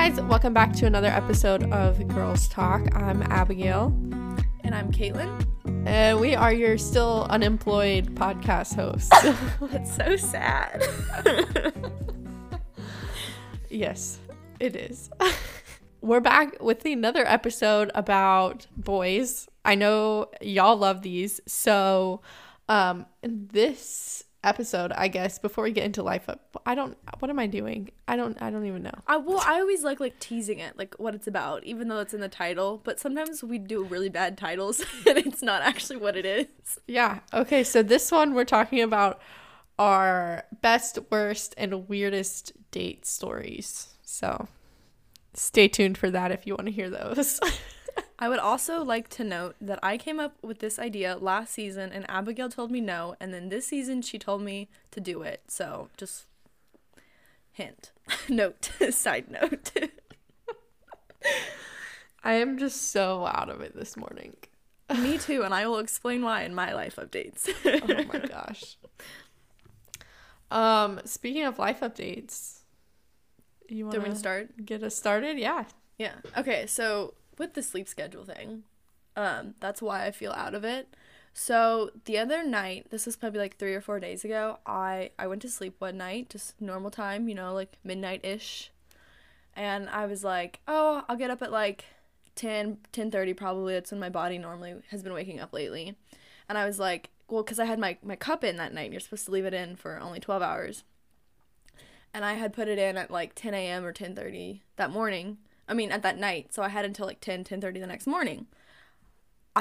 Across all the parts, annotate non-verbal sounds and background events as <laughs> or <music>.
guys, welcome back to another episode of Girls Talk. I'm Abigail, And I'm Caitlin. and we are your still unemployed podcast hosts. <laughs> That's so sad. <laughs> yes, it is. <laughs> We're back with another episode about boys. I know y'all love these. So, um, this episode, I guess before we get into life up, I don't. What am I doing? I don't. I don't even know. I well, I always like like teasing it, like what it's about, even though it's in the title. But sometimes we do really bad titles, <laughs> and it's not actually what it is. Yeah. Okay. So this one we're talking about our best, worst, and weirdest date stories. So stay tuned for that if you want to hear those. <laughs> I would also like to note that I came up with this idea last season, and Abigail told me no, and then this season she told me to do it. So just hint, <laughs> note, <laughs> side note. I am just so out of it this morning. me <laughs> too, and I will explain why in my life updates. Oh my gosh. Um, speaking of life updates, you want to start? get us started? Yeah. Yeah. Okay, so with the sleep schedule thing, um, that's why I feel out of it. So the other night, this was probably like three or four days ago, I, I went to sleep one night, just normal time, you know, like midnight ish. And I was like, oh, I'll get up at like 10, 10.30 probably. That's when my body normally has been waking up lately. And I was like, well, because I had my, my cup in that night. And you're supposed to leave it in for only 12 hours. And I had put it in at like 10 a.m. or 10.30 that morning. I mean, at that night. So I had until like 10, 10.30 the next morning.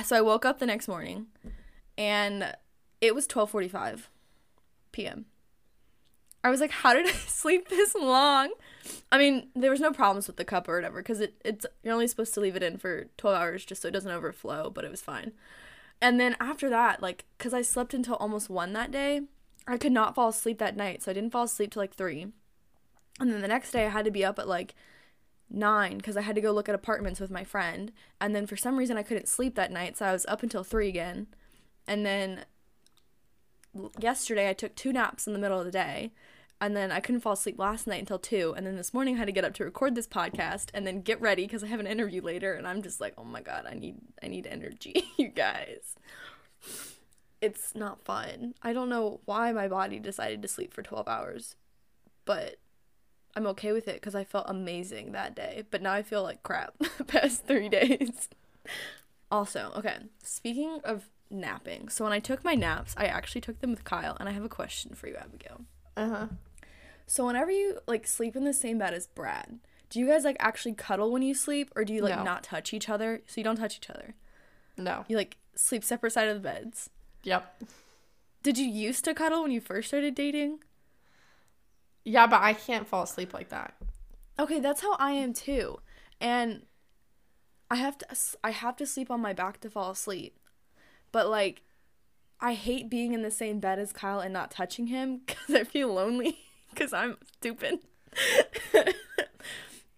So I woke up the next morning and it was 12.45 p.m. I was like, how did I <laughs> sleep this long? I mean, there was no problems with the cup or whatever because it, it's you're only supposed to leave it in for 12 hours just so it doesn't overflow, but it was fine. And then after that, like, because I slept until almost 1 that day, I could not fall asleep that night. So I didn't fall asleep till like 3. And then the next day, I had to be up at like 9 because I had to go look at apartments with my friend. And then for some reason, I couldn't sleep that night. So I was up until 3 again. And then yesterday, I took two naps in the middle of the day. And then I couldn't fall asleep last night until 2. And then this morning, I had to get up to record this podcast and then get ready because I have an interview later. And I'm just like, oh my God, I need, I need energy, <laughs> you guys. It's not fun. I don't know why my body decided to sleep for 12 hours, but I'm okay with it because I felt amazing that day. But now I feel like crap <laughs> the past three days. Also, okay, speaking of napping, so when I took my naps, I actually took them with Kyle, and I have a question for you, Abigail. Uh huh. So whenever you like sleep in the same bed as Brad, do you guys like actually cuddle when you sleep, or do you like No. not touch each other? So you don't touch each other. No. You like sleep separate side of the beds. Yep. Did you used to cuddle when you first started dating? Yeah, but I can't fall asleep like that. Okay, that's how I am too. And I have to I have to sleep on my back to fall asleep. But like I hate being in the same bed as Kyle and not touching him <laughs> cuz I feel lonely <laughs> cuz I'm stupid. <laughs>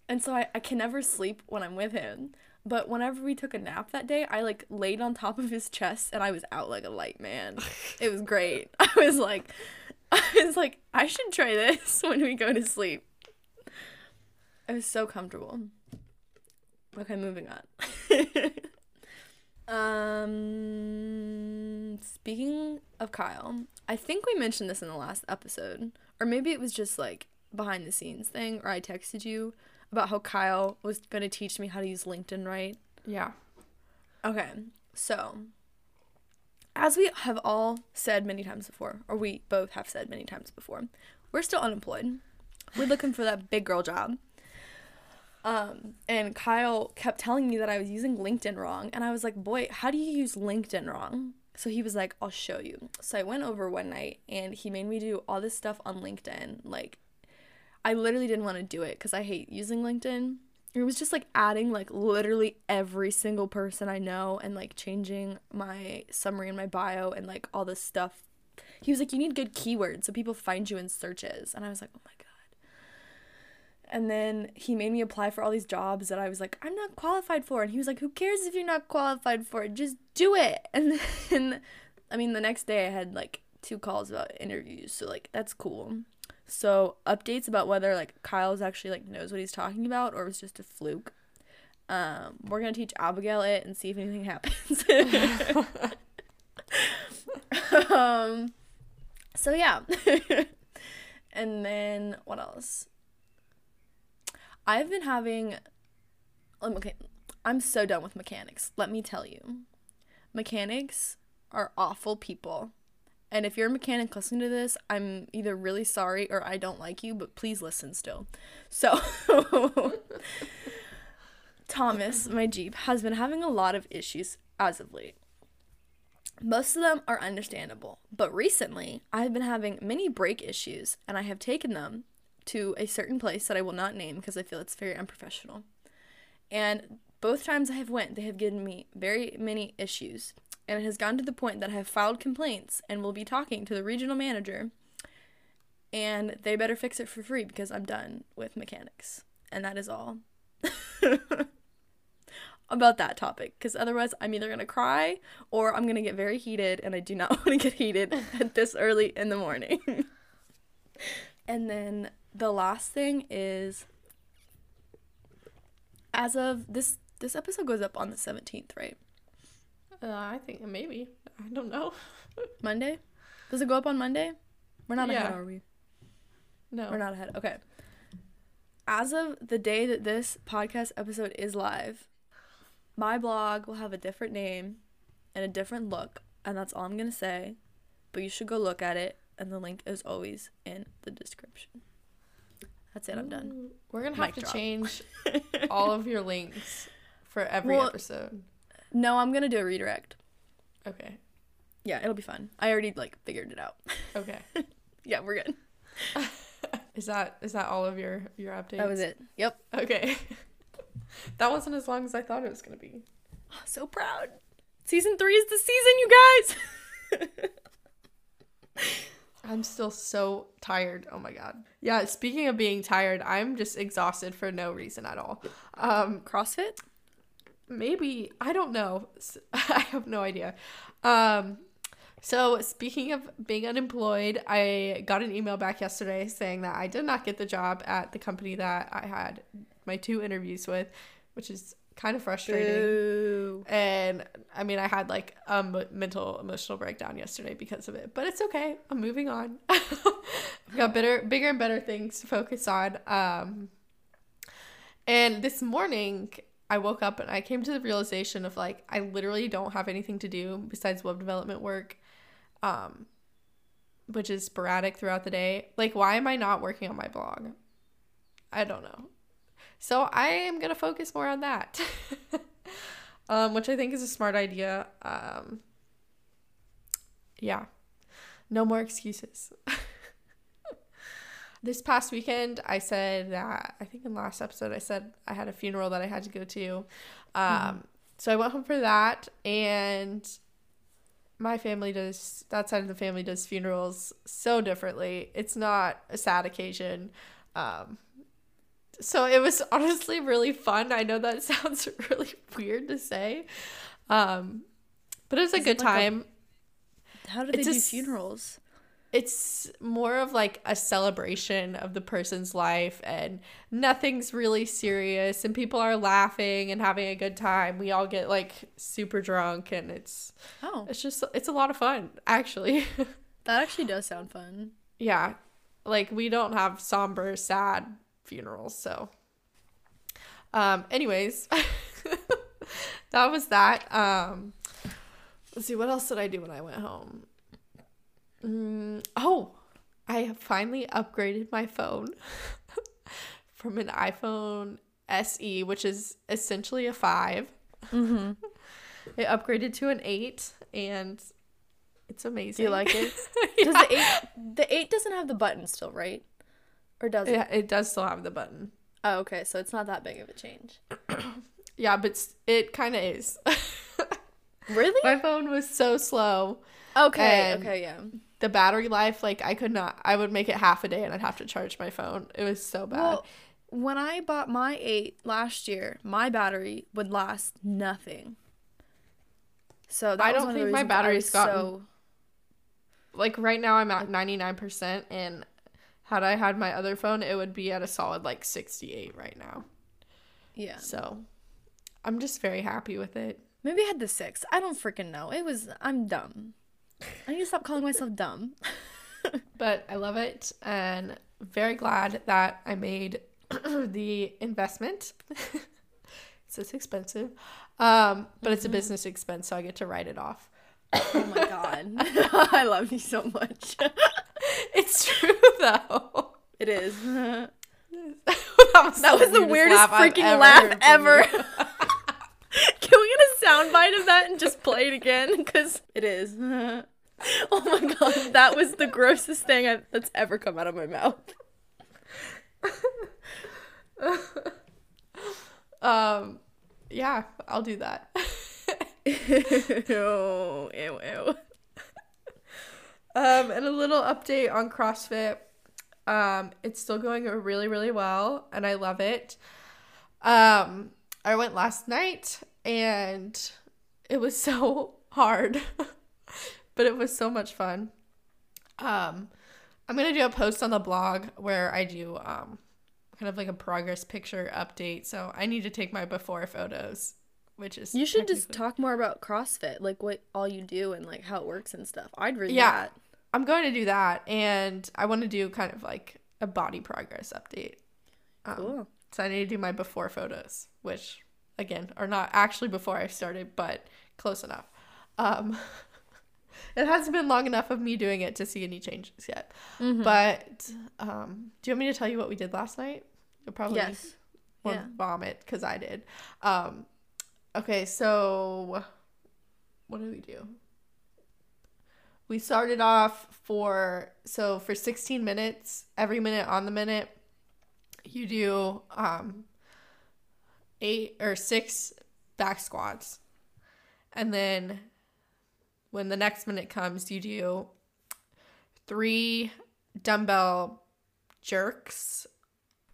and so I, I can never sleep when I'm with him. But whenever we took a nap that day, I like laid on top of his chest and I was out like a light, man. It was great. I was like <laughs> I was like, I should try this <laughs> when we go to sleep. I was so comfortable. Okay, moving on. <laughs> um, speaking of Kyle, I think we mentioned this in the last episode, or maybe it was just like behind the scenes thing, or I texted you about how Kyle was gonna teach me how to use LinkedIn right. Yeah. Okay, so as we have all said many times before, or we both have said many times before, we're still unemployed. We're looking for that big girl job. Um, and Kyle kept telling me that I was using LinkedIn wrong, and I was like, "Boy, how do you use LinkedIn wrong?" So he was like, "I'll show you." So I went over one night, and he made me do all this stuff on LinkedIn. Like, I literally didn't want to do it because I hate using LinkedIn. It was just like adding like literally every single person I know and like changing my summary and my bio and like all this stuff. He was like, You need good keywords so people find you in searches. And I was like, Oh my God. And then he made me apply for all these jobs that I was like, I'm not qualified for. And he was like, Who cares if you're not qualified for it? Just do it. <laughs> And then, I mean, the next day I had like two calls about interviews. So, like, that's cool. So updates about whether like Kyle's actually like knows what he's talking about or it was just a fluke. Um, we're gonna teach Abigail it and see if anything <laughs> happens. <laughs> um, so yeah, <laughs> and then what else? I've been having. um, Okay, I'm so done with mechanics. Let me tell you, mechanics are awful people. And if you're a mechanic listening to this, I'm either really sorry or I don't like you, but please listen still. So, <laughs> Thomas, my Jeep, has been having a lot of issues as of late. Most of them are understandable, but recently I've been having many brake issues and I have taken them to a certain place that I will not name because I feel it's very unprofessional. And both times I have went, they have given me very many issues and it has gotten to the point that I have filed complaints and will be talking to the regional manager and they better fix it for free because I'm done with mechanics. And that is all. <laughs> About that topic, because otherwise I'm either gonna cry or I'm gonna get very heated, and I do not <laughs> want to get heated at this early in the morning. <laughs> and then the last thing is, as of this, this episode goes up on the 17th, right? Uh, I think maybe. I don't know. <laughs> Monday? Does it go up on Monday? We're not ahead, are we? No. We're not ahead. Okay. As of the day that this podcast episode is live, my blog will have a different name and a different look, and that's all I'm going to say. But you should go look at it, and the link is always in the description. That's it, I'm done. We're gonna have Mic to drop. change <laughs> all of your links for every Well- episode. No, I'm to do a redirect. Okay. Yeah, it'll be fun. I already like figured it out. Okay. <laughs> yeah, we're good. <laughs> is that is that all of your your updates? That was it. Yep. Okay. <laughs> that wasn't as long as I thought it was gonna be. So proud. Season 3 is the season, you guys. I'm still so tired. Oh my god. Yeah, speaking of being tired, I'm just exhausted for no reason at all. Um CrossFit? Maybe I don't know. <laughs> I have no idea. Um so speaking of being unemployed, I got an email back yesterday saying that I did not get the job at the company that I had my two interviews with, which is kind of frustrating. Boo. And I mean, I had like a m- mental emotional breakdown yesterday because of it, but it's okay. I'm moving on. <laughs> I've got better, bigger and better things to focus on. Um, and this morning, I woke up and I came to the realization of like, I literally don't have anything to do besides web development work, um, which is sporadic throughout the day. Like, why am I not working on my blog? I don't know. So I am gonna focus more on that, <laughs> um, which I think is a smart idea. Um, yeah, no more excuses. <laughs> this past weekend, I said that I think in last episode I said I had a funeral that I had to go to. Um, So I went home for that, and my family does that side of the family does funerals so differently. It's not a sad occasion. Um, so it was <laughs> honestly really fun. I know that <laughs> sounds really weird to say, um, but it was a Is good like a- time. How do It's they do just- funerals? It's more of like a celebration of the person's life and nothing's really serious and people are laughing and having a good time. We all get like super drunk and it's Oh, it's just it's a lot of fun actually. <laughs> That actually does sound fun. yeah. Like we don't have somber sad funerals so. Um anyways. <laughs> That was that. Um let's see what else did i do when i went home mm, oh i have finally upgraded my phone <laughs> from an iphone se which is essentially a 5 Mm-hmm. <laughs> it upgraded to an 8 and it's amazing Do you like it? <laughs> Yeah. Does the eight? The eight doesn't have the button still, right? Or does it? yeah, it does still have the button Oh, okay. So it's not that big of a change. <clears throat> Yeah, but it kind of is. Really? My phone was so slow. Okay. Okay. Yeah. The battery life, like, I could not, I would make it half a day and I'd have to charge my phone. It was so bad. Well, when I bought my eight last year, my battery would last nothing. So I don't think my battery's gotten- so like, right now I'm at 99% and Had I had my other phone, it would be at a solid like 68 right now. Yeah. So I'm just very happy with it. Maybe I had the six. I don't freaking know. It was. I'm dumb. I need to stop calling myself dumb. <laughs> But I love it and very glad that I made <clears throat> the investment. <laughs> it's just expensive. Um, but it's a business expense, so I get to write it off. oh my <laughs> god. I love you so much. It's true though. It is. that was, That was the weirdest freaking laugh ever. Can we get a soundbite of that and just play it again? Because it is. <laughs> oh my god, that was the grossest thing I've, that's ever come out of my mouth. <laughs> um, yeah, I'll do that. <laughs> ew, ew, ew. Um, and a little update on CrossFit. Um, it's still going really, really well, and I love it. Um, I went last night, and it was so hard, but it was so much fun. Um, I'm gonna do a post on the blog where I do um, kind of like a progress picture update. So I need to take my before photos, which is You should just talk more about CrossFit, like what all you do and like how it works and stuff. I'd read Yeah. that. I'm going to do that, and I want to do kind of like a body progress update. Um, Cool. So I need to do my before photos, which again are not actually before I started, but close enough. Um, <laughs> it hasn't been long enough of me doing it to see any changes yet. Mm-hmm. But um, do you want me to tell you what we did last night? You'll probably Yes. want Yeah. vomit because I did. Um, okay, so what did we do? We started off for so for 16 minutes, every minute on the minute, you do um eight or six back squats. And then when the next minute comes, you do three dumbbell jerks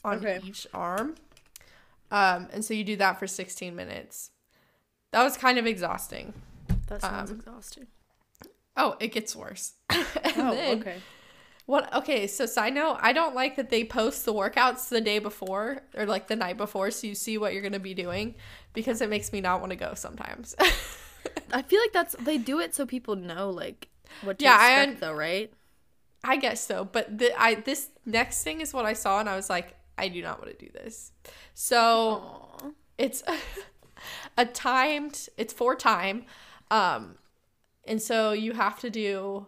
on Okay. each arm. Um, and so you do that for 16 minutes. That was kind of exhausting. That sounds Um, exhausting. Oh, it gets worse. <laughs> Oh, then- okay. What? Okay, so side note, I don't like that they post the workouts the day before or like the night before, so you see what you're gonna be doing, because it makes me not want to go sometimes. <laughs> I feel like that's they do it so people know like what to Yeah, I expect un- though, right? I guess so, but the, I this next thing is what I saw, and I was like, I do not want to do this. So Aw. it's <laughs> a timed. It's for time, um, and so you have to do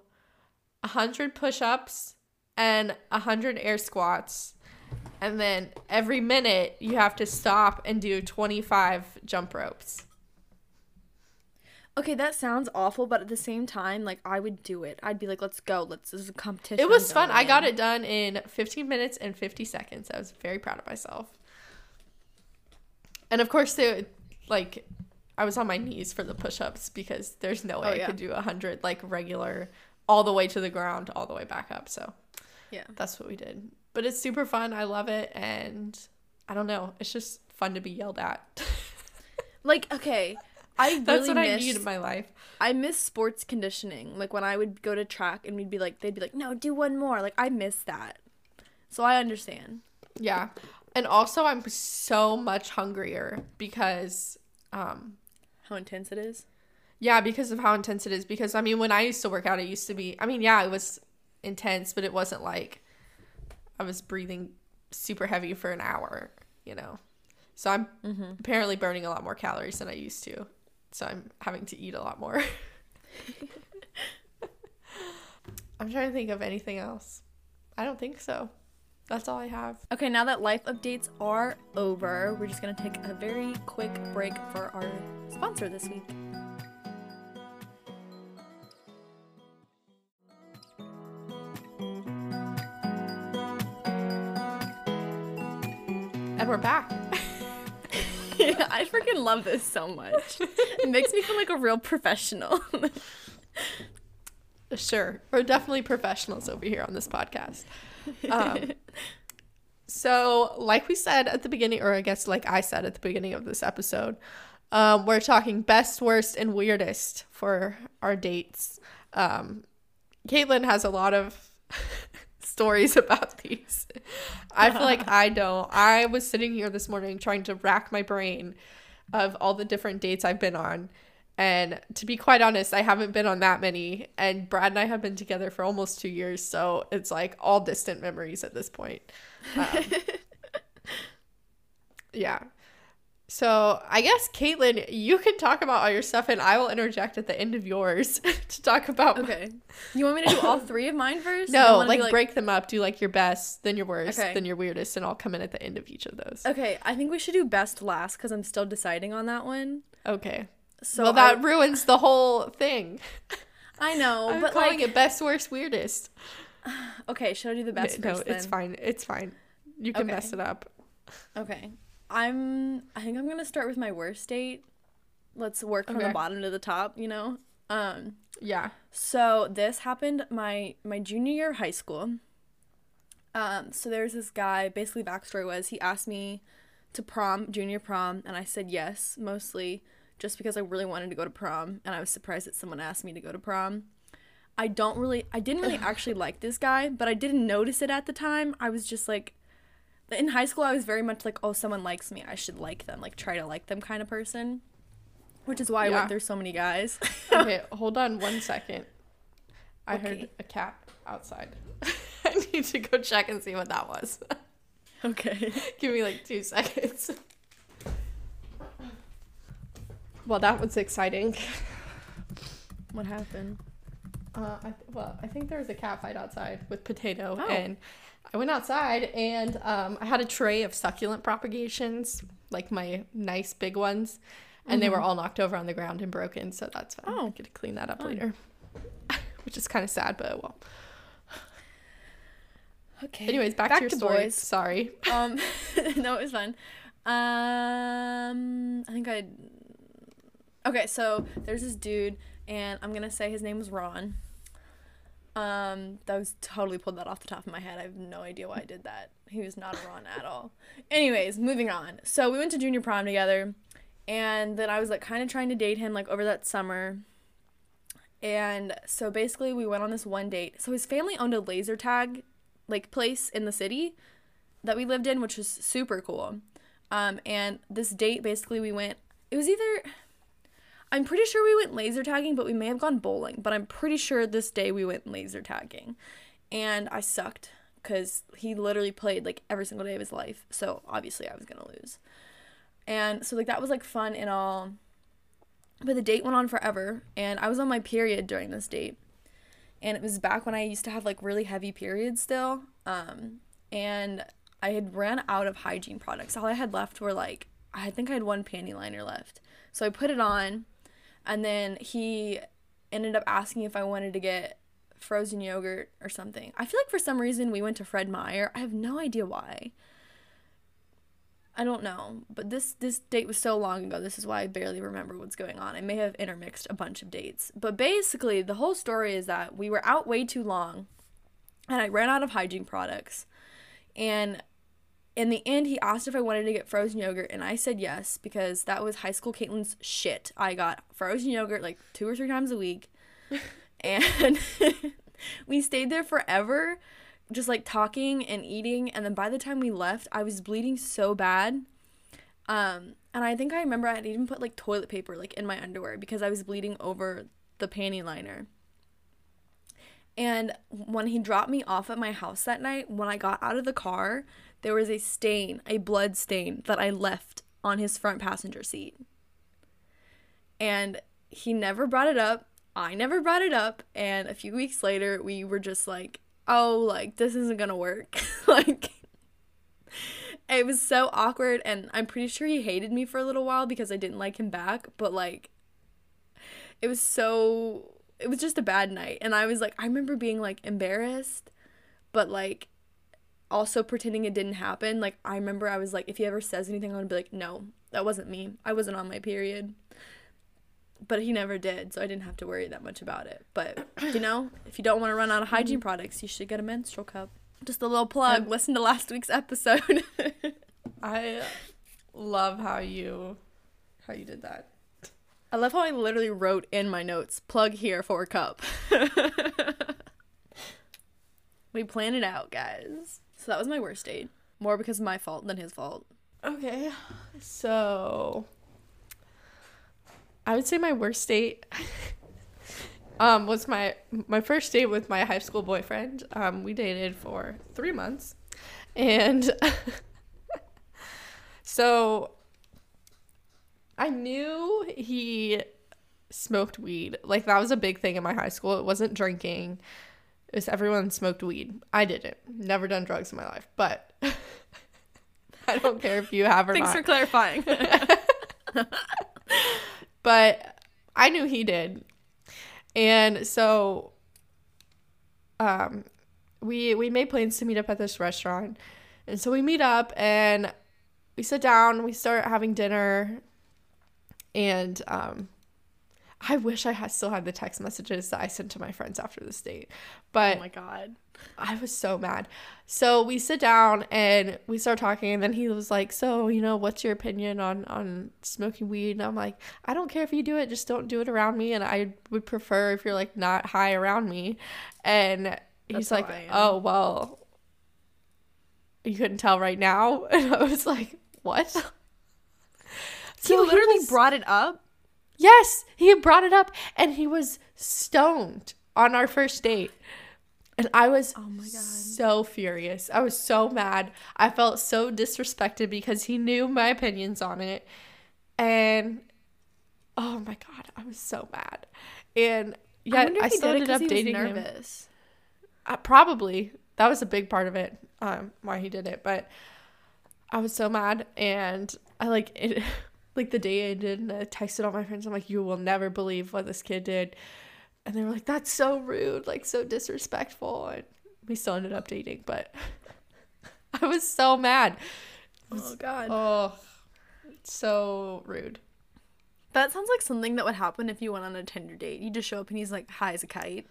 a hundred push-ups and a hundred air squats, and then every minute you have to stop and do twenty-five jump ropes. Okay, that sounds awful, but at the same time, like I would do it. I'd be like, "Let's go! Let's this is a competition." It was fun. I got it done in 15 minutes and 50 seconds. I was very proud of myself. And of course, they like I was on my knees for the push-ups because there's no oh, way Oh, I could do 100 like regular all the way to the ground, all the way back up. So Yeah. that's what we did. But it's super fun. I love it and I don't know, it's just fun to be yelled at. <laughs> Like, okay, I really that's what I missed, need in my life. I miss sports conditioning. Like when I would go to track and we'd be like, they'd be like, "No, do one more." Like I miss that. So I understand. Yeah. And also I'm so much hungrier because um How intense it is. Yeah, because of how intense it is. Because I mean, when I used to work out, it used to be. I mean, yeah, it was intense, but it wasn't like I was breathing super heavy for an hour. You know, so I'm apparently burning a lot more calories than I used to. So I'm having to eat a lot more. <laughs> I'm trying to think of anything else. I don't think so. That's all I have. Okay, now that life updates are over, we're just gonna take a very quick break for our sponsor this week. And we're back. <laughs> <laughs> I freaking love this so much. It makes me feel like a real professional. <laughs> Sure. We're definitely professionals over here on this podcast. Um, <laughs> so, like we said at the beginning, or I guess like I said at the beginning of this episode, um, we're talking best, worst, and weirdest for our dates. Um, Caitlin has a lot of stories <laughs> about these. I feel like <laughs> I don't. I was sitting here this morning trying to rack my brain of all the different dates I've been on. And to be quite honest, I haven't been on that many. And Brad and I have been together for almost two years. So it's like all distant memories at this point. <laughs> Um, yeah. So I guess Caitlin, you can talk about all your stuff, and I will interject at the end of yours <laughs> to talk about. Okay. You want me to do all three of mine first? No, wanna like, break them up. Do like your best, then your worst, Okay. then your weirdest, and I'll come in at the end of each of those. Okay, I think we should do best last because I'm still deciding on that one. Okay. So well, I- that ruins the whole thing. <laughs> I know, I'm but calling like, it best, worst, weirdest. <sighs> okay, should I do the best no, first? it's fine. It's fine. You can Okay. mess it up. Okay, I'm. I think I'm gonna start with my worst date. Let's work from Okay. the bottom to the top. You know. Um. Yeah. So this happened my my junior year of high school. Um, so there's this guy. Basically, backstory was he asked me to prom, junior prom, and I said yes, mostly just because I really wanted to go to prom, and I was surprised that someone asked me to go to prom. I don't really, I didn't really actually like this guy, but I didn't notice it at the time. I was just like, in high school, I was very much like, oh, someone likes me, I should like them, like try to like them kind of person. Which is why I went through so many guys. <laughs> Okay, <laughs> hold on one second. I heard a cat outside. <laughs> I need to go check and see what that was. okay. Give me like two seconds. Well, that was exciting. What happened? Uh, I, well, I think there was a cat fight outside with Potato, Oh. and I went outside and um, I had a tray of succulent propagations, like my nice big ones, and they were all knocked over on the ground and broken. So that's fine. Oh. I get to clean that up later, <laughs> which is kind of sad, but well. Okay. Anyways, back, to your story. Sorry. <laughs> Um, <laughs> no, it was fun. Um, I think I. Okay, so there's this dude, and I'm gonna say his name was Ron. Um, that was totally pulled that off the top of my head. I have no idea why I did that. He was not a Ron at all. Anyways, moving on. So we went to junior prom together, and then I was like kind of trying to date him like over that summer. And so basically, we went on this one date. So his family owned a laser tag like place in the city that we lived in, which was super cool. Um, and this date, basically, we went. It was either. I'm pretty sure we went laser tagging, but we may have gone bowling. But I'm pretty sure this day we went laser tagging, and I sucked because he literally played like every single day of his life. So obviously I was gonna lose. And so like that was like fun and all. But the date went on forever, and I was on my period during this date and it was back when I used to have like really heavy periods still. Um, and I had ran out of hygiene products. All I had left were like I think I had one panty liner left. So I put it on, and then he ended up asking if I wanted to get frozen yogurt or something. I feel like for some reason we went to Fred Meyer. I have no idea why. I don't know, but this this date was so long ago. This is why I barely remember what's going on. I may have intermixed a bunch of dates. But basically, the whole story is that we were out way too long and I ran out of hygiene products. And in the end, he asked if I wanted to get frozen yogurt, and I said yes because that was high school Caitlin's shit. I got frozen yogurt like two or three times a week, <laughs> and <laughs> we stayed there forever, just like talking and eating. And then by the time we left, I was bleeding so bad. Um, and I think I remember I had even put like toilet paper like in my underwear because I was bleeding over the panty liner. And when he dropped me off at my house that night, when I got out of the car, there was a stain, a blood stain that I left on his front passenger seat. And he never brought it up. I never brought it up. And a few weeks later, we were just like, oh, like, this isn't gonna work. <laughs> like, it was so awkward. And I'm pretty sure he hated me for a little while because I didn't like him back. But, like, it was so it was just a bad night and i was like i remember being like embarrassed but like also pretending it didn't happen like i remember i was like if he ever says anything i'm gonna be like no that wasn't me. I wasn't on my period. But he never did so i didn't have to worry that much about it. But you know if you don't want to run out of hygiene products you should get a menstrual cup. Just a little plug. Um, listen to last week's episode. <laughs> I love how you how you did that. i love how i literally wrote in my notes plug here for a cup. <laughs> We plan it out, guys. So that was my worst date. More because of my fault than his fault. Okay. So I would say my worst date <laughs> um was my my first date with my high school boyfriend. Um we dated for 3 months. And <laughs> so I knew he smoked weed. Like that was a big thing in my high school. It wasn't drinking. Was everyone smoked weed. I didn't. Never done drugs in my life, but <laughs> I don't care if you have or not. Thanks not. for clarifying. <laughs> but I knew he did. And so um we we made plans to meet up at this restaurant. And so we meet up and we sit down, we start having dinner and um I wish I had still had the text messages that I sent to my friends after this date. But oh my god. I was so mad. So we sit down and we start talking, and then he was like, "So, you know, what's your opinion on on smoking weed?" And I'm like, "I don't care if you do it, just don't do it around me, and I would prefer if you're like not high around me." And he's That's how like, "Oh well, you couldn't tell right now," <laughs> and I was like, "What?" he So literally was- brought it up. Yes, he brought it up and he was stoned on our first date. And I was Oh my God. so furious. I was so mad. I felt so disrespected because he knew my opinions on it. And oh my god, I was so mad. And if I, he still ended up dating him. nervous. Uh, probably that was a big part of it um why he did it but i was so mad and i like it <laughs> like the day ended and i texted all my friends i'm like you will never believe what this kid did. And they were like that's so rude like so disrespectful. And we still ended up dating but <laughs> i was so mad. Oh god. oh so rude. That sounds like something that would happen if you went on a Tinder date. You just show up and he's like high as a kite.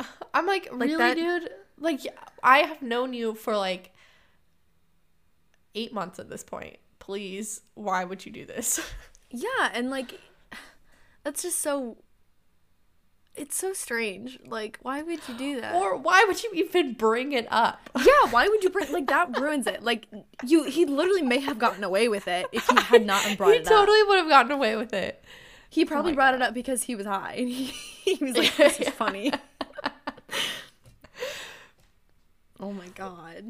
<laughs> i'm like, Like really that- dude? Like i have known you for like eight months at this point please why would you do this <laughs> Yeah, and like that's just so it's so strange. Like, why would you do that? Or why would you even bring it up? <laughs> yeah, why would you bring like that ruins it. Like you he literally may have gotten away with it if he had not <laughs> brought he it totally up. He totally would have gotten away with it. He probably oh my brought it up because he was high and he, he was like, This is funny. oh my god.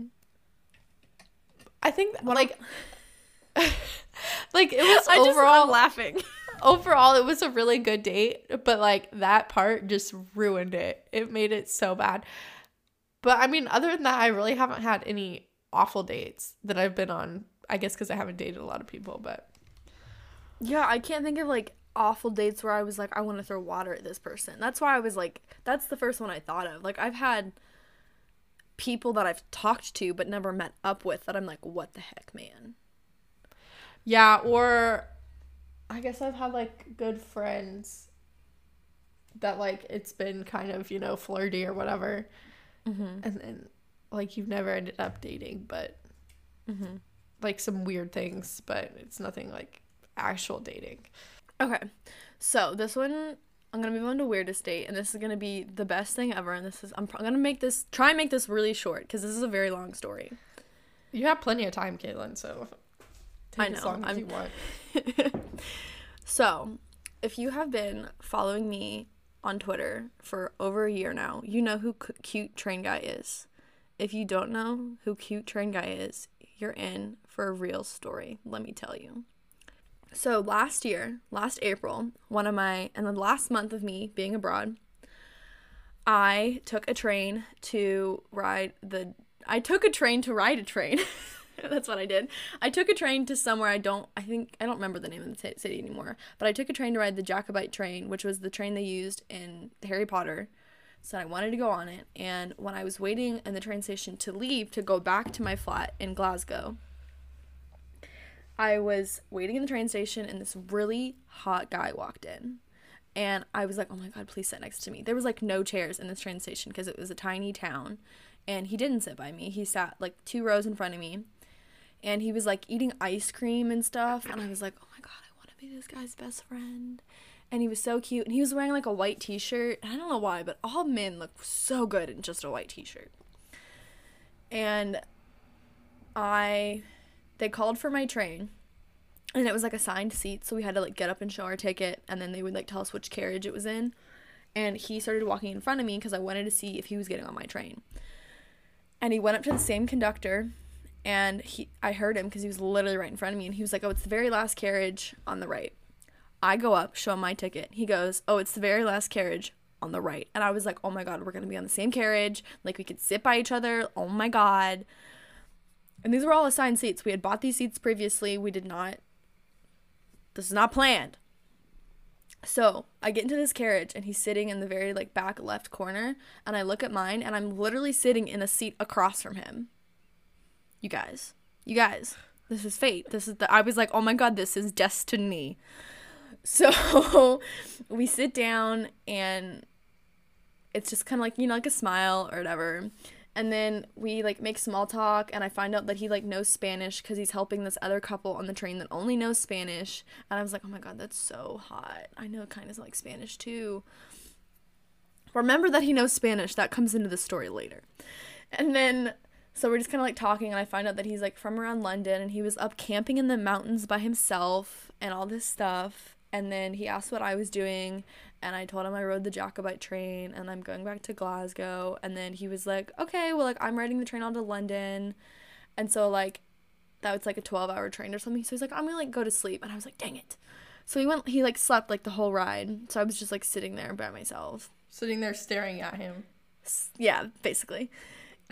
I think like like it was <laughs> I just overall laughing. overall it was a really good date, but like that part just ruined it. It made it so bad. But I mean, other than that, I really haven't had any awful dates that I've been on. I guess because I haven't dated a lot of people, but Yeah, I can't think of like awful dates where I was like, I want to throw water at this person. That's why I was like, that's the first one I thought of. Like, I've had people that I've talked to but never met up with that I'm like, what the heck, man? Yeah, or I guess I've had like good friends that like it's been kind of, you know, flirty or whatever. Mm-hmm. And then like you've never ended up dating, but Mm-hmm. like some weird things, but it's nothing like actual dating. Okay, so this one I'm gonna move on to weirdest date, and this is gonna be the best thing ever. And this is I'm, pro- I'm gonna make this try and make this really short because this is a very long story. You have plenty of time, Caitlin, so take I as know, long as I'm- you want. <laughs> So, if you have been following me on Twitter for over a year now, you know who C- Cute Train Guy is. If you don't know who Cute Train Guy is, you're in for a real story, let me tell you. So, last year, last April, one of my, and the last month of me being abroad, I took a train to ride the, I took a train to ride a train. <laughs> <laughs> That's what I did. I took a train to somewhere I don't I think I don't remember the name of the ci- city anymore, but I took a train to ride the Jacobite train, which was the train they used in Harry Potter. So I wanted to go on it, and when I was waiting in the train station to leave to go back to my flat in Glasgow, I was waiting in the train station and this really hot guy walked in. And I was like, "Oh my god, please sit next to me." There was like no chairs in this train station because it was a tiny town. And he didn't sit by me. He sat like two rows in front of me and he was like eating ice cream and stuff and i was like oh my god i want to be this guy's best friend. And he was so cute and he was wearing like a white t-shirt i don't know why but all men look so good in just a white t-shirt. And I they called for my train and it was like assigned seats so we had to like get up and show our ticket and then they would like tell us which carriage it was in. And he started walking in front of me because I wanted to see if he was getting on my train. And he went up to the same conductor and he I heard him because he was literally right in front of me and he was like oh it's the very last carriage on the right I go up show him my ticket he goes oh it's the very last carriage on the right and I was like oh my god we're gonna be on the same carriage like we could sit by each other oh my god and these were all assigned seats. We had bought these seats previously. We did not. This is not planned. So I get into this carriage and he's sitting in the very like back left corner and I look at mine and I'm literally sitting in a seat across from him. You guys. You guys. This is fate. This is the I was like, "Oh my god, this is destiny." So <laughs> we sit down and it's just kind of like, you know, like a smile or whatever and then we like make small talk and i find out that he like knows spanish because he's helping this other couple on the train that only knows spanish and i was like oh my god that's so hot i know kind of like spanish too remember that he knows spanish that comes into the story later and then so we're just kind of like talking and i find out that he's like from around london and he was up camping in the mountains by himself and all this stuff and then he asked what i was doing and I told him I rode the Jacobite train and I'm going back to Glasgow. And then he was like, okay, well, like, I'm riding the train on to London. And so, like, that was like a 12 hour train or something. So he's like, I'm gonna like go to sleep. And I was like, dang it. So he went, he like slept like the whole ride. So I was just like sitting there by myself. Sitting there staring at him. Yeah, basically.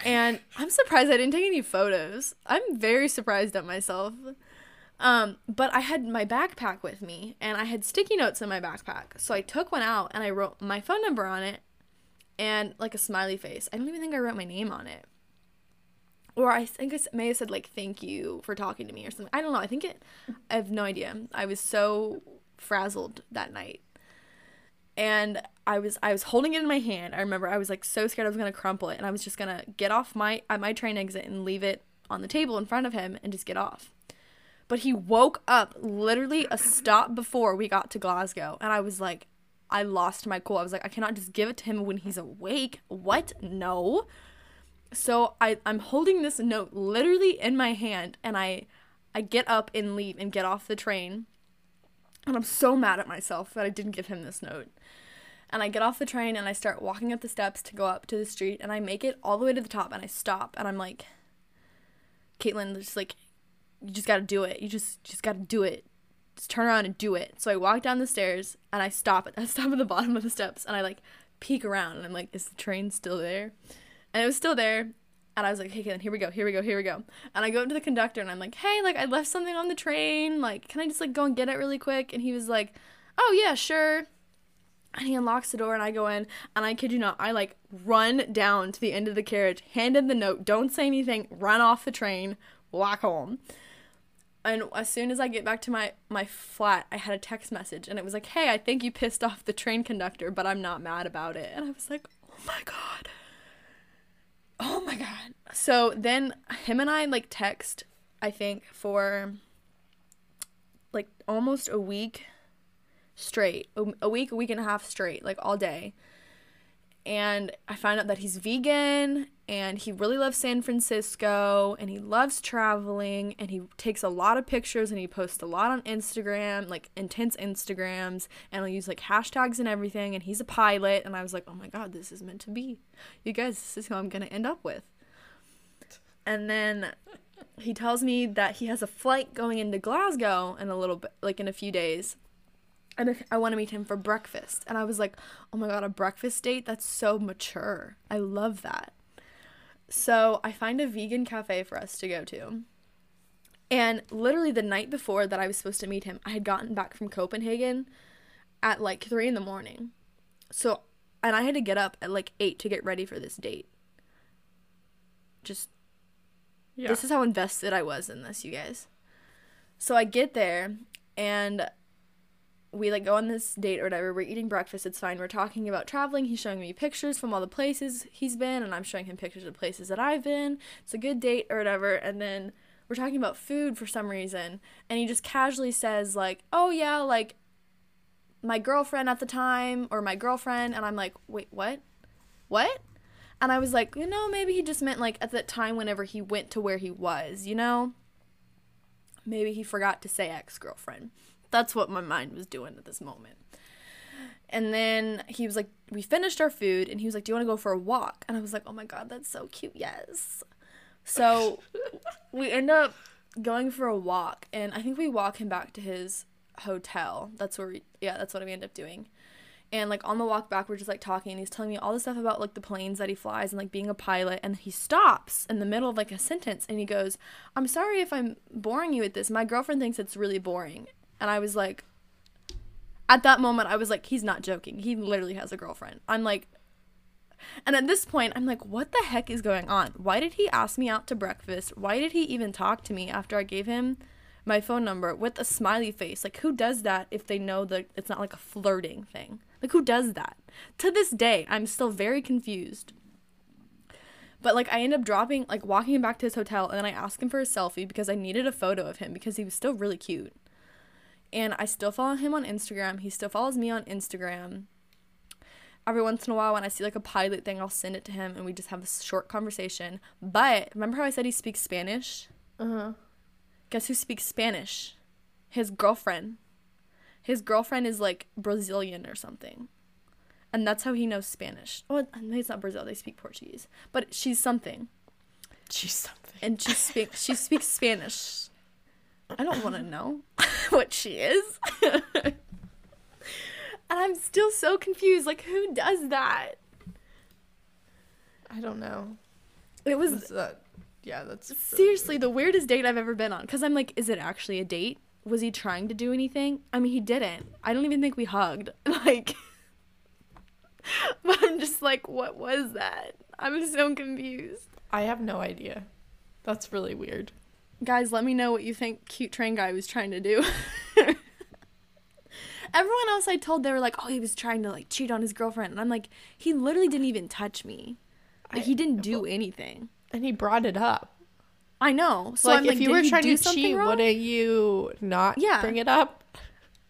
And I'm surprised I didn't take any photos. I'm very surprised at myself. Um, but I had my backpack with me and I had sticky notes in my backpack. So I took one out and I wrote my phone number on it and like a smiley face. I don't even think I wrote my name on it. Or I think I may have said like thank you for talking to me or something. I don't know. I think it I have no idea. I was so frazzled that night. And I was I was holding it in my hand. I remember I was like so scared I was to crumple it and I was just to get off my at my train exit and leave it on the table in front of him and just get off but he woke up literally a stop before we got to Glasgow. And I was like, I lost my cool. I was like, I cannot just give it to him when he's awake. What? No. So I, I'm holding this note literally in my hand and I I get up and leave and get off the train. And I'm so mad at myself that I didn't give him this note. And I get off the train and I start walking up the steps to go up to the street and I make it all the way to the top and I stop and I'm like Caitlin, just like you just got to do it. You just just got to do it. Just turn around and do it. So I walk down the stairs and I stop at I <laughs> stop at the bottom of the steps and I like peek around and I'm like, is the train still there? And it was still there. And I was like, hey, Caitlin, here we go, here we go, here we go. And I go up to the conductor and I'm like, hey, like I left something on the train. Like, can I just like go and get it really quick? And he was like, oh yeah, sure. And he unlocks the door and I go in and I kid you not, I like run down to the end of the carriage, hand in the note, don't say anything, run off the train, walk home and as soon as I get back to my my flat, I had a text message and it was like, "Hey, I think you pissed off the train conductor, but I'm not mad about it." And I was like, "Oh my god." Oh my god. So then him and I like text, I think for like almost a week straight. A week, a week and a half straight, like all day and I find out that he's vegan and he really loves San Francisco and he loves traveling and he takes a lot of pictures and he posts a lot on Instagram, like intense Instagrams, and he'll use like hashtags and everything. And he's a pilot, and I was like, oh my god, this is meant to be. You guys, this is who I'm gonna end up with. And then he tells me that he has a flight going into Glasgow in a little bit, like in a few days and I want to meet him for breakfast. And I was like, oh my God, a breakfast date? That's so mature. I love that. So I find a vegan cafe for us to go to. And literally the night before that I was supposed to meet him, I had gotten back from Copenhagen at like three in the morning. So, and I had to get up at like eight to get ready for this date. Just, yeah. this is how invested I was in this, you guys. So I get there and we like go on this date or whatever. We're eating breakfast. It's fine. We're talking about traveling. He's showing me pictures from all the places he's been, and I'm showing him pictures of places that I've been. It's a good date or whatever. And then we're talking about food for some reason, and he just casually says like, "Oh yeah, like my girlfriend at the time or my girlfriend," and I'm like, "Wait, what? What?" And I was like, you know, maybe he just meant like at that time whenever he went to where he was, you know? Maybe he forgot to say ex girlfriend. That's what my mind was doing at this moment. And then he was like, we finished our food, and he was like, do you want to go for a walk? And I was like, oh my God, that's so cute. Yes. So <laughs> we end up going for a walk, and I think we walk him back to his hotel. That's where we, yeah, that's what we end up doing. And like on the walk back, we're just like talking, and he's telling me all the stuff about like the planes that he flies and like being a pilot. And he stops in the middle of like a sentence, and he goes, "I'm sorry if I'm boring you with this. My girlfriend thinks it's really boring." And I was like, at that moment, I was like, he's not joking. He literally has a girlfriend. I'm like, and at this point, I'm like, what the heck is going on? Why did he ask me out to breakfast? Why did he even talk to me after I gave him my phone number with a smiley face? Like, who does that if they know that it's not like a flirting thing? Like, who does that? To this day, I'm still very confused. But like, I end up dropping, like, walking him back to his hotel, and then I asked him for a selfie because I needed a photo of him because he was still really cute. And I still follow him on Instagram. He still follows me on Instagram every once in a while when I see like a pilot thing, I'll send it to him and we just have a short conversation. But remember how I said he speaks Spanish? Uh huh. Guess who speaks Spanish? His girlfriend. His girlfriend is like Brazilian or something. And that's how he knows Spanish. Oh, no, it's not Brazil. They speak Portuguese. But she's something. She's something. And she speaks she speaks Spanish. I don't want to know <laughs> <laughs> what she is. <laughs> and I'm still so confused. Like, who does that? I don't know. It was That's, uh, yeah, that's really seriously the weirdest date I've ever been on. Because I'm like, is it actually a date? Was he trying to do anything? I mean, he didn't. I don't even think we hugged. <laughs> Like, but I'm just like, what was that? I'm so confused. I have no idea. That's really weird. Guys, let me know what you think cute train guy was trying to do. <laughs> Everyone else I told they were like, "Oh, he was trying to like cheat on his girlfriend," and I'm like, he literally didn't even touch me. Like I- he didn't do anything. And he brought it up. I know. So like, I'm if like, you were trying do to something cheat, wrong? wouldn't you not Yeah. bring it up?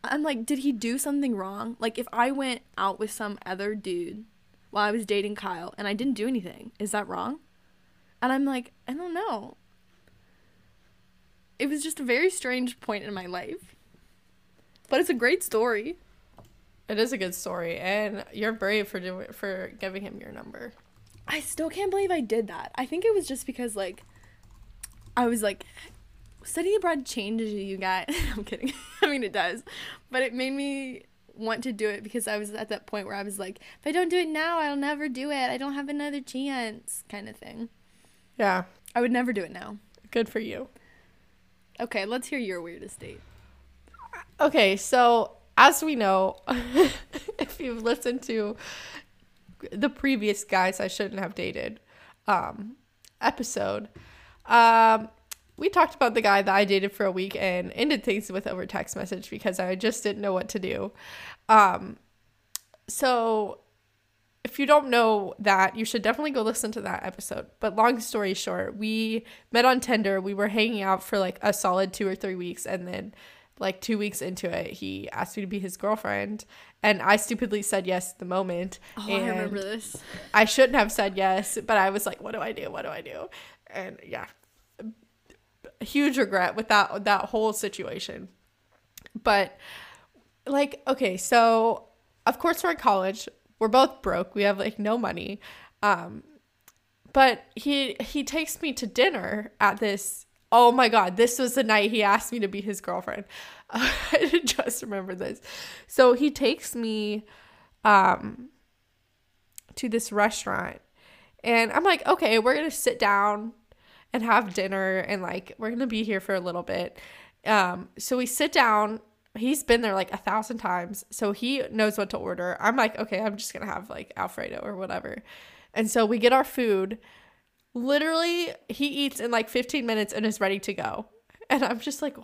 I'm like, did he do something wrong? Like, if I went out with some other dude while I was dating Kyle and I didn't do anything, is that wrong? And I'm like, I don't know. It was just a very strange point in my life. But it's a great story. It is a good story, and you're brave for doing for giving him your number. I still can't believe I did that. I think it was just because, like, I was like, studying abroad changes you, you guys. <laughs> I'm kidding. <laughs> I mean, it does. But it made me want to do it because I was at that point where I was like, if I don't do it now, I'll never do it. I don't have another chance, kind of thing. Yeah, I would never do it now. good for you. Okay, let's hear your weirdest date. Okay, so as we know, <laughs> if you've listened to the previous guys I shouldn't have dated um episode, um we talked about the guy that I dated for a week and ended things with over text message because I just didn't know what to do. Um so if you don't know that, you should definitely go listen to that episode. But long story short, we met on Tinder. We were hanging out for like a solid two or three weeks. And then, like, two weeks into it, he asked me to be his girlfriend. And I stupidly said yes at the moment. Oh, and I remember this. I shouldn't have said yes, but I was like, what do I do? What do I do? And yeah, huge regret with that that whole situation. But like, okay, so of course we're in college. We're both broke. We have like no money. Um but he he takes me to dinner at this oh my god this was the night he asked me to be his girlfriend <laughs> i just remember this so he takes me um to this restaurant and i'm like okay we're gonna sit down and have dinner and like we're gonna be here for a little bit um so we sit down he's been there like a thousand times so he knows what to order. I'm like okay i'm just gonna have like alfredo or whatever. And so we get our food. Literally he eats in like 15 minutes and is ready to go. And i'm just like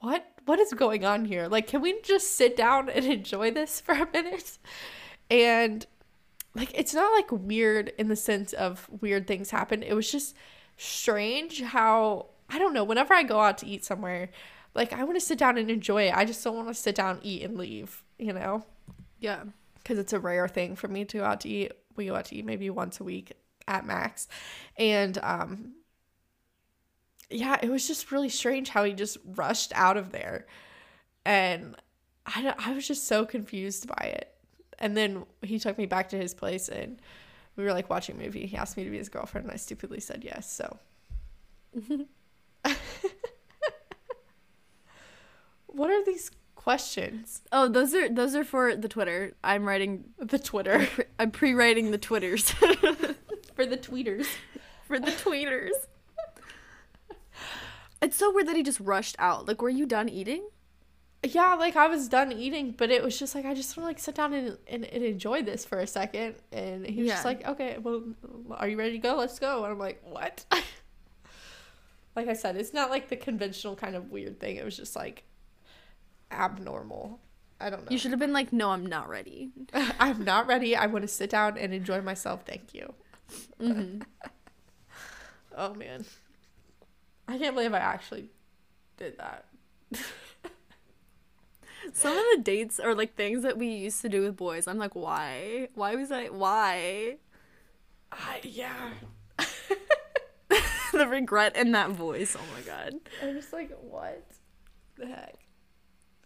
what? What is going on here? Like can we just sit down and enjoy this for a minute? And like it's not like weird in the sense of weird things happen. It was just strange how i don't know whenever i go out to eat somewhere like i want to sit down and enjoy it. I just don't want to sit down eat and leave you know? Yeah. because it's a rare thing for me to go out to eat. We go out to eat maybe once a week at max. And um yeah it was just really strange how he just rushed out of there. And i i was just so confused by it. And then he took me back to his place and we were like watching a movie. He asked me to be his girlfriend and i stupidly said yes so <laughs> what are these questions Oh, those are those are for the Twitter. I'm writing. the twitter I'm pre-writing the Twitters <laughs> for the tweeters for the tweeters. It's so weird that he just rushed out. Like, were you done eating? yeah like i was done eating but it was just like i just want to like sit down and, and, and enjoy this for a second and he was just like okay well are you ready to go let's go and i'm like what <laughs> like i said it's not like the conventional kind of weird thing it was just like abnormal i don't know You should have been like, "No, I'm not ready." <laughs> i'm not ready i want to sit down and enjoy myself thank you hmm <laughs> oh man i can't believe i actually did that <laughs> Some of the dates or like things that we used to do with boys, I'm like, why? Why was I? Why? I, yeah the regret in that voice. Oh my god. i'm just like what the heck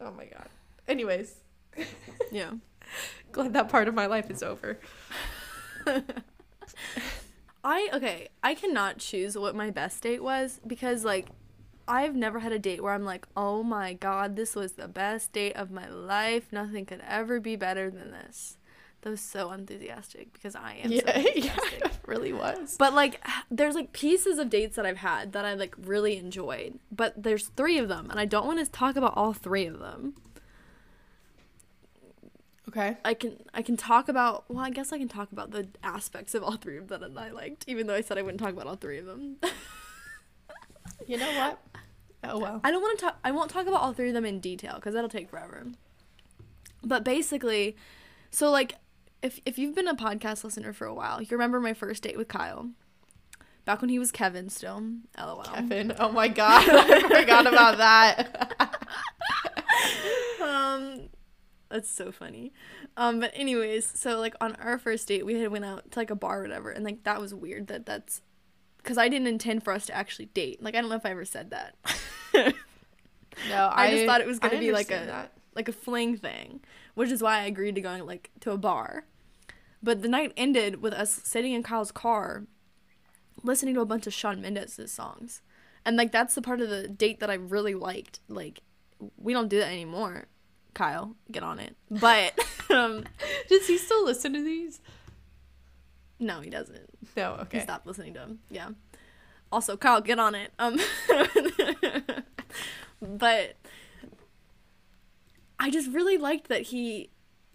oh my god anyways <laughs> Yeah. <laughs> glad that part of my life is over. <laughs> I okay, I cannot choose what my best date was because like I've never had a date where I'm like, "Oh my god, this was the best date of my life. Nothing could ever be better than this." That was so enthusiastic because I am so Yeah, <laughs> yeah, enthusiastic. it really was. But like there's like pieces of dates that I've had that I like really enjoyed. But there's 3 of them and I don't want to talk about all 3 of them. Okay. I can I can talk about well, I guess I can talk about the aspects of all 3 of them that I liked even though I said I wouldn't talk about all 3 of them. You know what? Oh well. I don't want to talk. I won't talk about all three of them in detail because that'll take forever. But basically, so like, if if you've been a podcast listener for a while, you remember my first date with Kyle, back when he was Kevin still. LOL. Kevin. Oh my god. <laughs> I forgot about that. <laughs> Um, that's so funny. Um, but anyways, so like on our first date, we had went out to like a bar or whatever, and like that was weird. That that's because I didn't intend for us to actually date. Like I don't know if I ever said that. <laughs> No, I just thought it was gonna be like a- that. like a fling thing, which is why I agreed to going like to a bar. But the night ended with us sitting in Kyle's car, listening to a bunch of Shawn Mendes' songs, and like that's the part of the date that I really liked. Like, we don't do that anymore. Kyle, get on it. <laughs> But um, Does he still listen to these? no, he doesn't. No. Okay. He stopped listening to him. Yeah. Also, Kyle, get on it. Um, <laughs> but I just really liked that he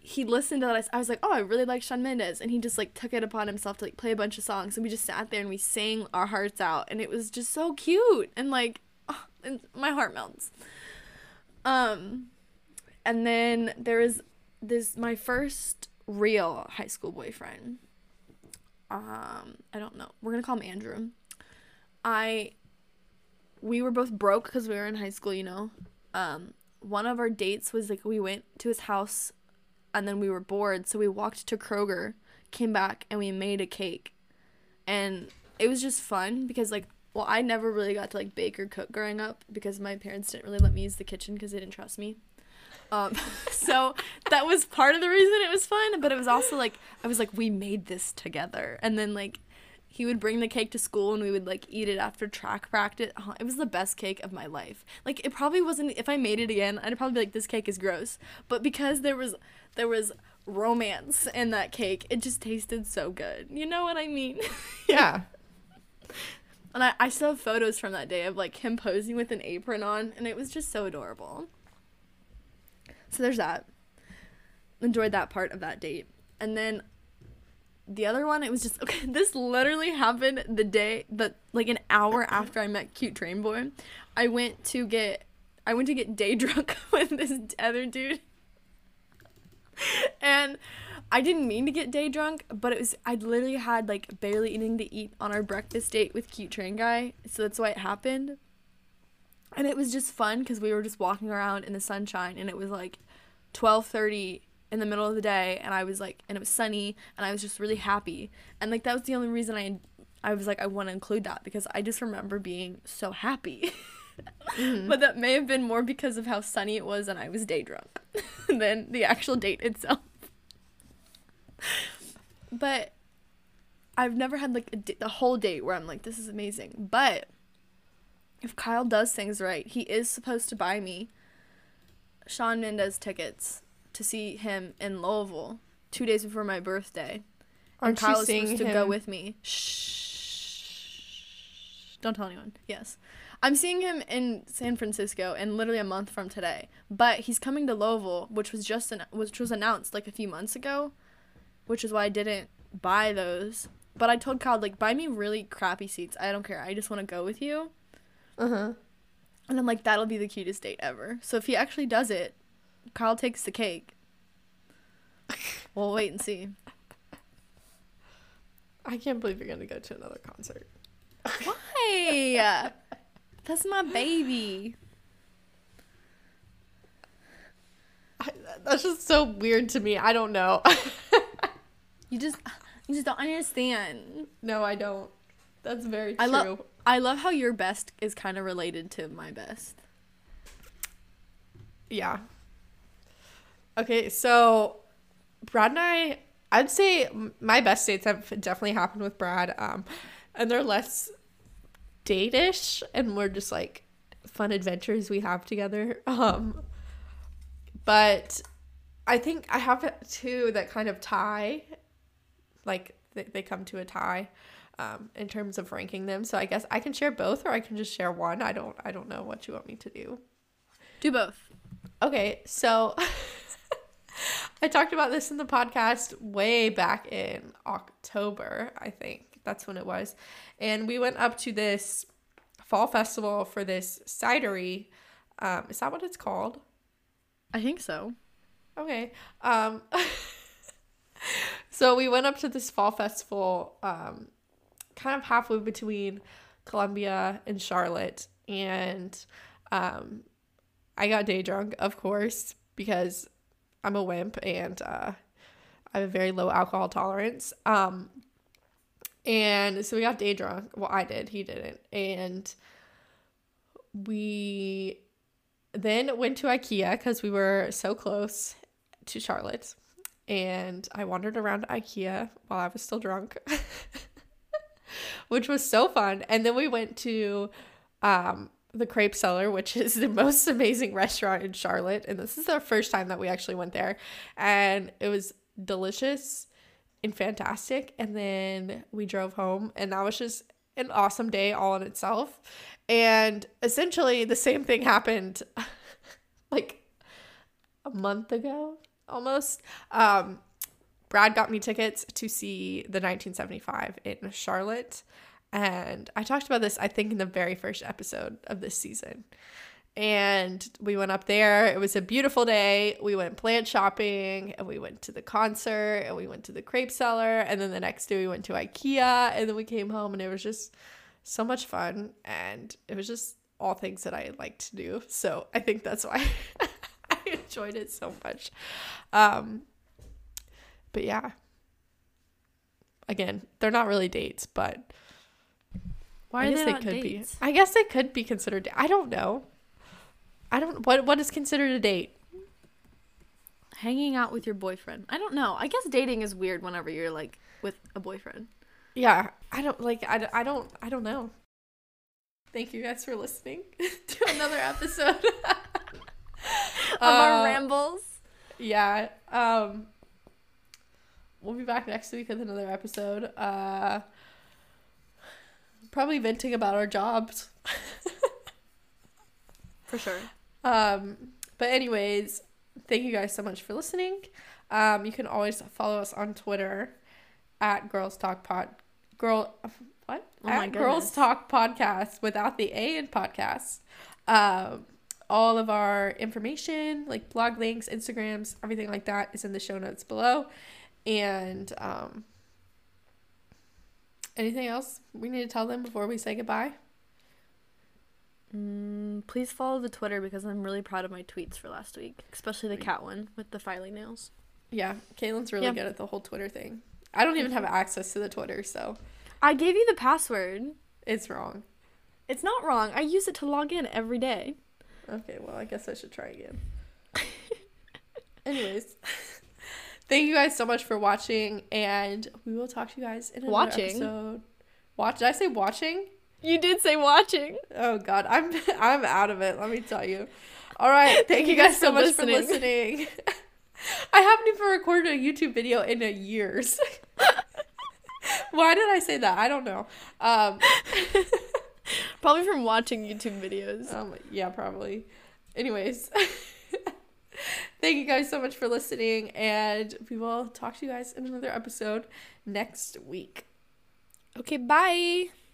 he listened to that. I was like, oh, I really like Shawn Mendes, and he just like took it upon himself to like play a bunch of songs, and we just sat there and we sang our hearts out, and it was just so cute, and like, oh, and my heart melts. Um, and then there was this my first real high school boyfriend. Um i don't know. We're gonna call him andrew. I we were both broke because we were in high school you know? Um one of our dates was like we went to his house and then we were bored so we walked to kroger came back and we made a cake. And it was just fun because like well i never really got to like bake or cook growing up because my parents didn't really let me use the kitchen because they didn't trust me. Um, <laughs> so that was part of the reason it was fun, but it was also like I was like, we made this together, and then like he would bring the cake to school and we would like eat it after track practice. Oh, it was the best cake of my life. Like it probably wasn't. If I made it again, I'd probably be like, this cake is gross. But because there was there was romance in that cake, it just tasted so good. You know what I mean? <laughs> Yeah. And I, I still have photos from that day of like him posing with an apron on, and it was just so adorable. So there's that. Enjoyed that part of that date. And then the other one, it was just <laughs> okay. This literally happened the day that like an hour after I met cute train boy. I went to get I went to get day drunk <laughs> with this other dude. And I didn't mean to get day drunk, but it was I literally had like barely anything to eat on our breakfast date with cute train guy, so that's why it happened. And it was just fun because we were just walking around in the sunshine, and it was like twelve thirty in the middle of the day and I was like and it was sunny and I was just really happy. And like that was the only reason I I was like I want to include that because I just remember being so happy. mm-hmm. <laughs> But that may have been more because of how sunny it was and I was day drunk <laughs> than the actual date itself. but I've never had like a, d- a whole date where I'm like this is amazing. But if Kyle does things right, he is supposed to buy me Shawn Mendes tickets to see him in Louisville two days before my birthday. Aren't and Kyle is supposed to him? go with me. Shh. Don't tell anyone. Yes. I'm seeing him in San Francisco in literally a month from today. But he's coming to Louisville, which was just an, which was announced like a few months ago, which is why I didn't buy those. But I told Kyle like buy me really crappy seats. I don't care. I just want to go with you. Uh huh. And I'm like that'll be the cutest date ever. So if he actually does it, Kyle takes the cake. we'll wait and see. I can't believe you're gonna go to another concert. Why? That's my baby. I, that's just so weird to me. I don't know. <laughs> you just you just don't understand. No, I don't. That's very true. I love I love how your best is kind of related to my best. Yeah, Okay, so Brad and I, I'd say my best dates have definitely happened with Brad, um, and they're less date-ish and more just like fun adventures we have together. <laughs> Um, but I think I have two that kind of tie, like they, they come to a tie. Um, in terms of ranking them, so I guess I can share both, or I can just share one. I don't, I don't know what you want me to do. Do both. Okay, so <laughs> I talked about this in the podcast way back in October, I think. That's when it was. And we went up to this fall festival for this cidery. Um, is that what it's called? I think so. Okay. Um, <laughs> so we went up to this fall festival um, kind of halfway between Columbia and Charlotte. And um, I got day drunk, of course, because I'm a wimp and uh, I have a very low alcohol tolerance. Um, and so we got day drunk. Well, I did. He didn't. And we then went to IKEA because we were so close to Charlotte. And I wandered around IKEA while I was still drunk, <laughs> which was so fun. And then we went to um, the Crepe Cellar, which is the most <laughs> amazing restaurant in Charlotte. And this is our first time that we actually went there. And it was delicious and fantastic. And then we drove home, and that was just an awesome day all in itself. And essentially, the same thing happened <laughs> like a month ago almost. Um, Brad got me tickets to see the 1975 in Charlotte. And I talked about this, I think, in the very first episode of this season. And we went up there. It was a beautiful day. We went plant shopping and we went to the concert and we went to the crepe cellar. And then the next day we went to IKEA and then we came home and it was just so much fun. And it was just all things that I like to do. So I think that's why <laughs> I enjoyed it so much. Um, but yeah. Again, they're not really dates, but why I guess they, they could dates? be. I guess they could be considered. I don't know. I don't. What what is considered a date? Hanging out with your boyfriend. I don't know. I guess dating is weird whenever you're like with a boyfriend. Yeah, I don't like. I, I don't. I don't know. Thank you guys for listening <laughs> to another episode <laughs> of uh, our rambles. Yeah. Um. We'll be back next week with another episode. Uh probably venting about our jobs. <laughs> for sure. Um, but anyways, thank you guys so much for listening. Um, you can always follow us on Twitter at Girls Talk Pod. Girl, what? Oh at Girls Talk Podcast without the A in podcast. Um, all of our information, like blog links, Instagrams, everything like that, is in the show notes below. And um, Anything else we need to tell them before we say goodbye? Mm, please follow the Twitter because I'm really proud of my tweets for last week, especially the cat one with the filing nails. Yeah, Caitlin's really Yeah. good at the whole Twitter thing. I don't even have access to the Twitter, so I gave you the password. it's wrong. It's not wrong. I use it to log in every day. Okay, well, I guess I should try again. <laughs> Anyways, <laughs> thank you guys so much for watching, and we will talk to you guys in another Watching? episode. Watch? Did I say watching? You did say watching. Oh God, I'm <laughs> I'm out of it. Let me tell you. All right, <laughs> thank you guys so much for listening. <laughs> I haven't even recorded a YouTube video in a years. Why did I say that? I don't know. Um, Probably from watching YouTube videos. um, yeah, probably. Anyways, <laughs> thank you guys so much for listening, and we will talk to you guys in another episode next week. Okay, bye.